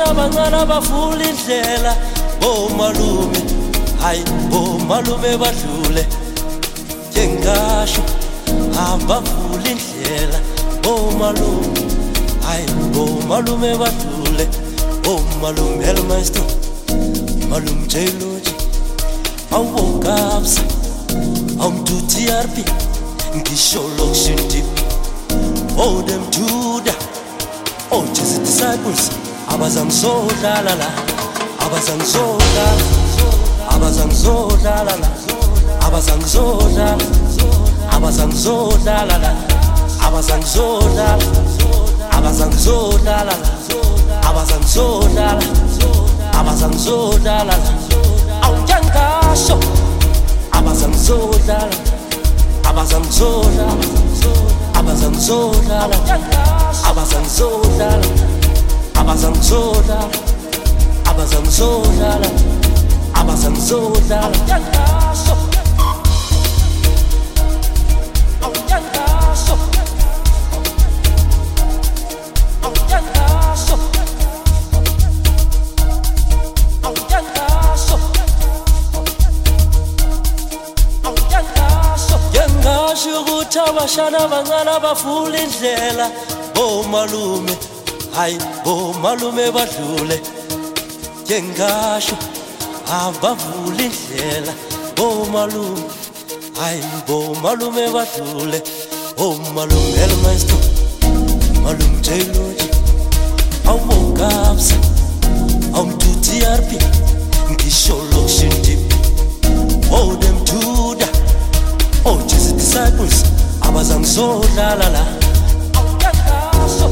abantwana abancane bavula indlela bomalume hayi bomalume badlule njengasho abavula indlela bomalume hayi bomalume badlule bomalume elmaestro malume jeloji awuwokapsa awumtutrp ngisho lokshindip odemjuda Oh, just oh, a disciples. la, la, la, la, abazanzodlalala abazanzodlala abazanzodlalala abazanzodlala abazanzodlalala abazanzodlala abazanzodlalala abazanzodlala abazanzodlalala awujangasho abazanzodlala abazanzodlala abazanzodlala abazanzodlala abazangizodlala abazangizodlala abazangizodlala ukuthi abashana abancane abafula indlela bomalume hayi bomalume badlule njengasho abavuli indlela bomalume hayi bomalume badlule omalume elmaestro malume jeloji awubongabsa awumtutrp ngisho lokushintip onemduda ojesi oh, disciples abazangizodlala la awuyangaso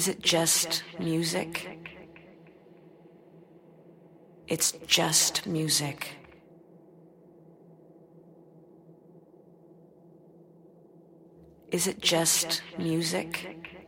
Is it just music? It's just music. Is it just music?